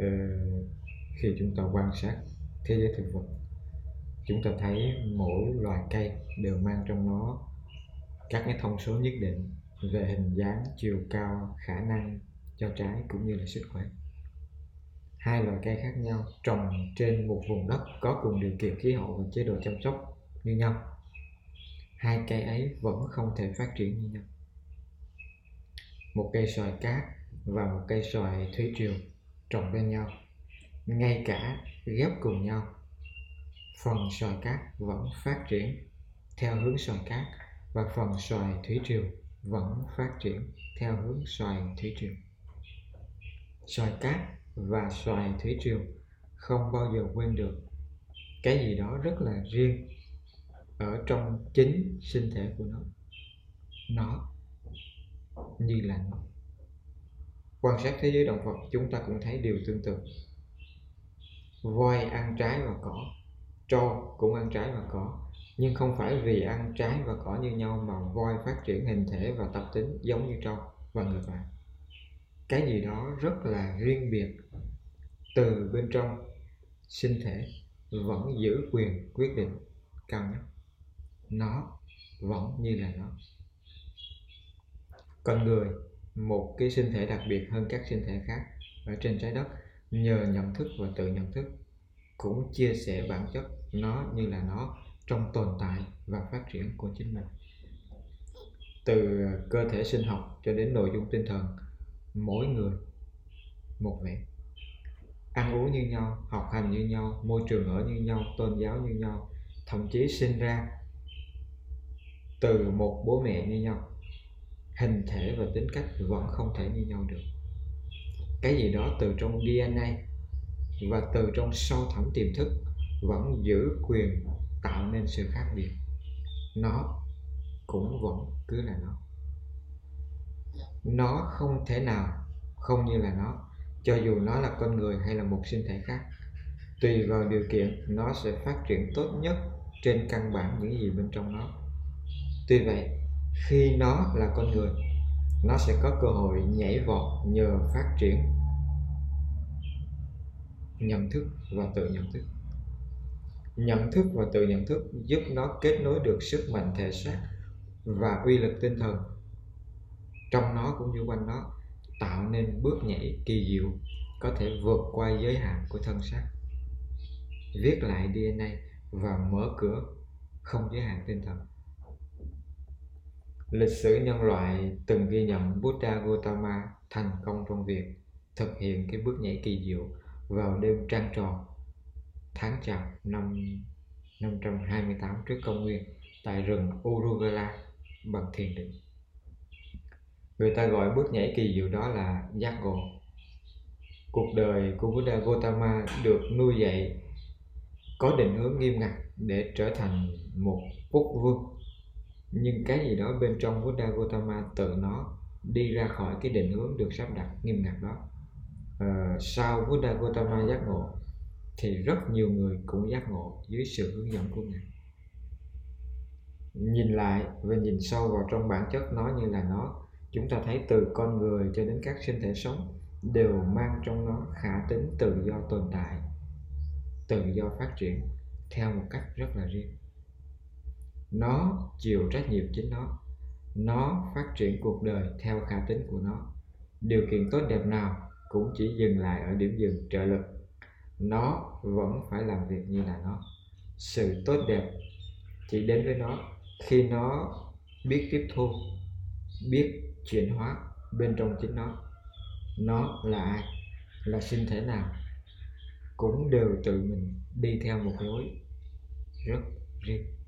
Ờ, khi chúng ta quan sát thế giới thực vật, chúng ta thấy mỗi loài cây đều mang trong nó các cái thông số nhất định về hình dáng, chiều cao, khả năng cho trái cũng như là sức khỏe. Hai loại cây khác nhau trồng trên một vùng đất có cùng điều kiện khí hậu và chế độ chăm sóc như nhau. Hai cây ấy vẫn không thể phát triển như nhau. Một cây xoài cát và một cây xoài thủy triều trồng bên nhau, ngay cả ghép cùng nhau. Phần xoài cát vẫn phát triển theo hướng xoài cát và phần xoài thủy triều vẫn phát triển theo hướng xoài thủy triều. Xoài cát và xoài thủy triều không bao giờ quên được cái gì đó rất là riêng ở trong chính sinh thể của nó. Nó như là nó quan sát thế giới động vật, chúng ta cũng thấy điều tương tự. Voi ăn trái và cỏ trâu cũng ăn trái và cỏ, nhưng không phải vì ăn trái và cỏ như nhau mà voi phát triển hình thể và tập tính giống như trâu và ngược lại. Cái gì đó rất là riêng biệt từ bên trong, sinh thể vẫn giữ quyền quyết định cao nhất nó vẫn như là nó. Con người một cái sinh thể đặc biệt hơn các sinh thể khác ở trên trái đất nhờ nhận thức và tự nhận thức, cũng chia sẻ bản chất nó như là nó trong tồn tại và phát triển của chính mình. Từ à, cơ thể sinh học cho đến nội dung tinh thần, mỗi người một vẻ. Ăn uống như nhau, học hành như nhau, môi trường ở như nhau, tôn giáo như nhau, thậm chí sinh ra từ một bố mẹ như nhau hình thể và tính cách vẫn không thể như nhau được. Cái gì đó từ trong DNA và từ trong sâu thẳm tiềm thức vẫn giữ quyền tạo nên sự khác biệt. Nó cũng vẫn cứ là nó. Nó không thể nào không như là nó, cho dù nó là con người hay là một sinh thể khác. Tùy vào điều kiện, nó sẽ phát triển tốt nhất trên căn bản những gì bên trong nó. Tuy vậy khi nó là con người, nó sẽ có cơ hội nhảy vọt nhờ phát triển nhận thức và tự nhận thức. Nhận thức và tự nhận thức giúp nó kết nối được sức mạnh thể xác và uy lực tinh thần. Trong nó cũng như quanh nó, tạo nên bước nhảy kỳ diệu có thể vượt qua giới hạn của thân xác. Viết lại DNA và mở cửa không giới hạn tinh thần lịch sử nhân loại từng ghi nhận Buddha Gautama thành công trong việc thực hiện cái bước nhảy kỳ diệu vào đêm trăng tròn tháng chạp năm 528 trước công nguyên tại rừng Uruvela bằng thiền định. Người ta gọi bước nhảy kỳ diệu đó là giác ngộ. Cuộc đời của Buddha Gautama được nuôi dạy có định hướng nghiêm ngặt để trở thành một quốc vương. Nhưng cái gì đó bên trong Buddha Gautama tự nó đi ra khỏi cái định hướng được sắp đặt nghiêm ngặt đó. À, sau Buddha Gautama giác ngộ thì rất nhiều người cũng giác ngộ dưới sự hướng dẫn của ngài nhìn lại và nhìn sâu vào trong bản chất nó như là nó chúng ta thấy từ con người cho đến các sinh thể sống đều mang trong nó khả tính tự do tồn tại tự do phát triển theo một cách rất là riêng nó chịu trách nhiệm chính nó. Nó phát triển cuộc đời theo khả tính của nó. Điều kiện tốt đẹp nào cũng chỉ dừng lại ở điểm dừng trợ lực. Nó vẫn phải làm việc như là nó. Sự tốt đẹp chỉ đến với nó khi nó biết tiếp thu, biết chuyển hóa bên trong chính nó. Nó là ai? Là sinh thể nào? Cũng đều tự mình đi theo một lối rất riêng.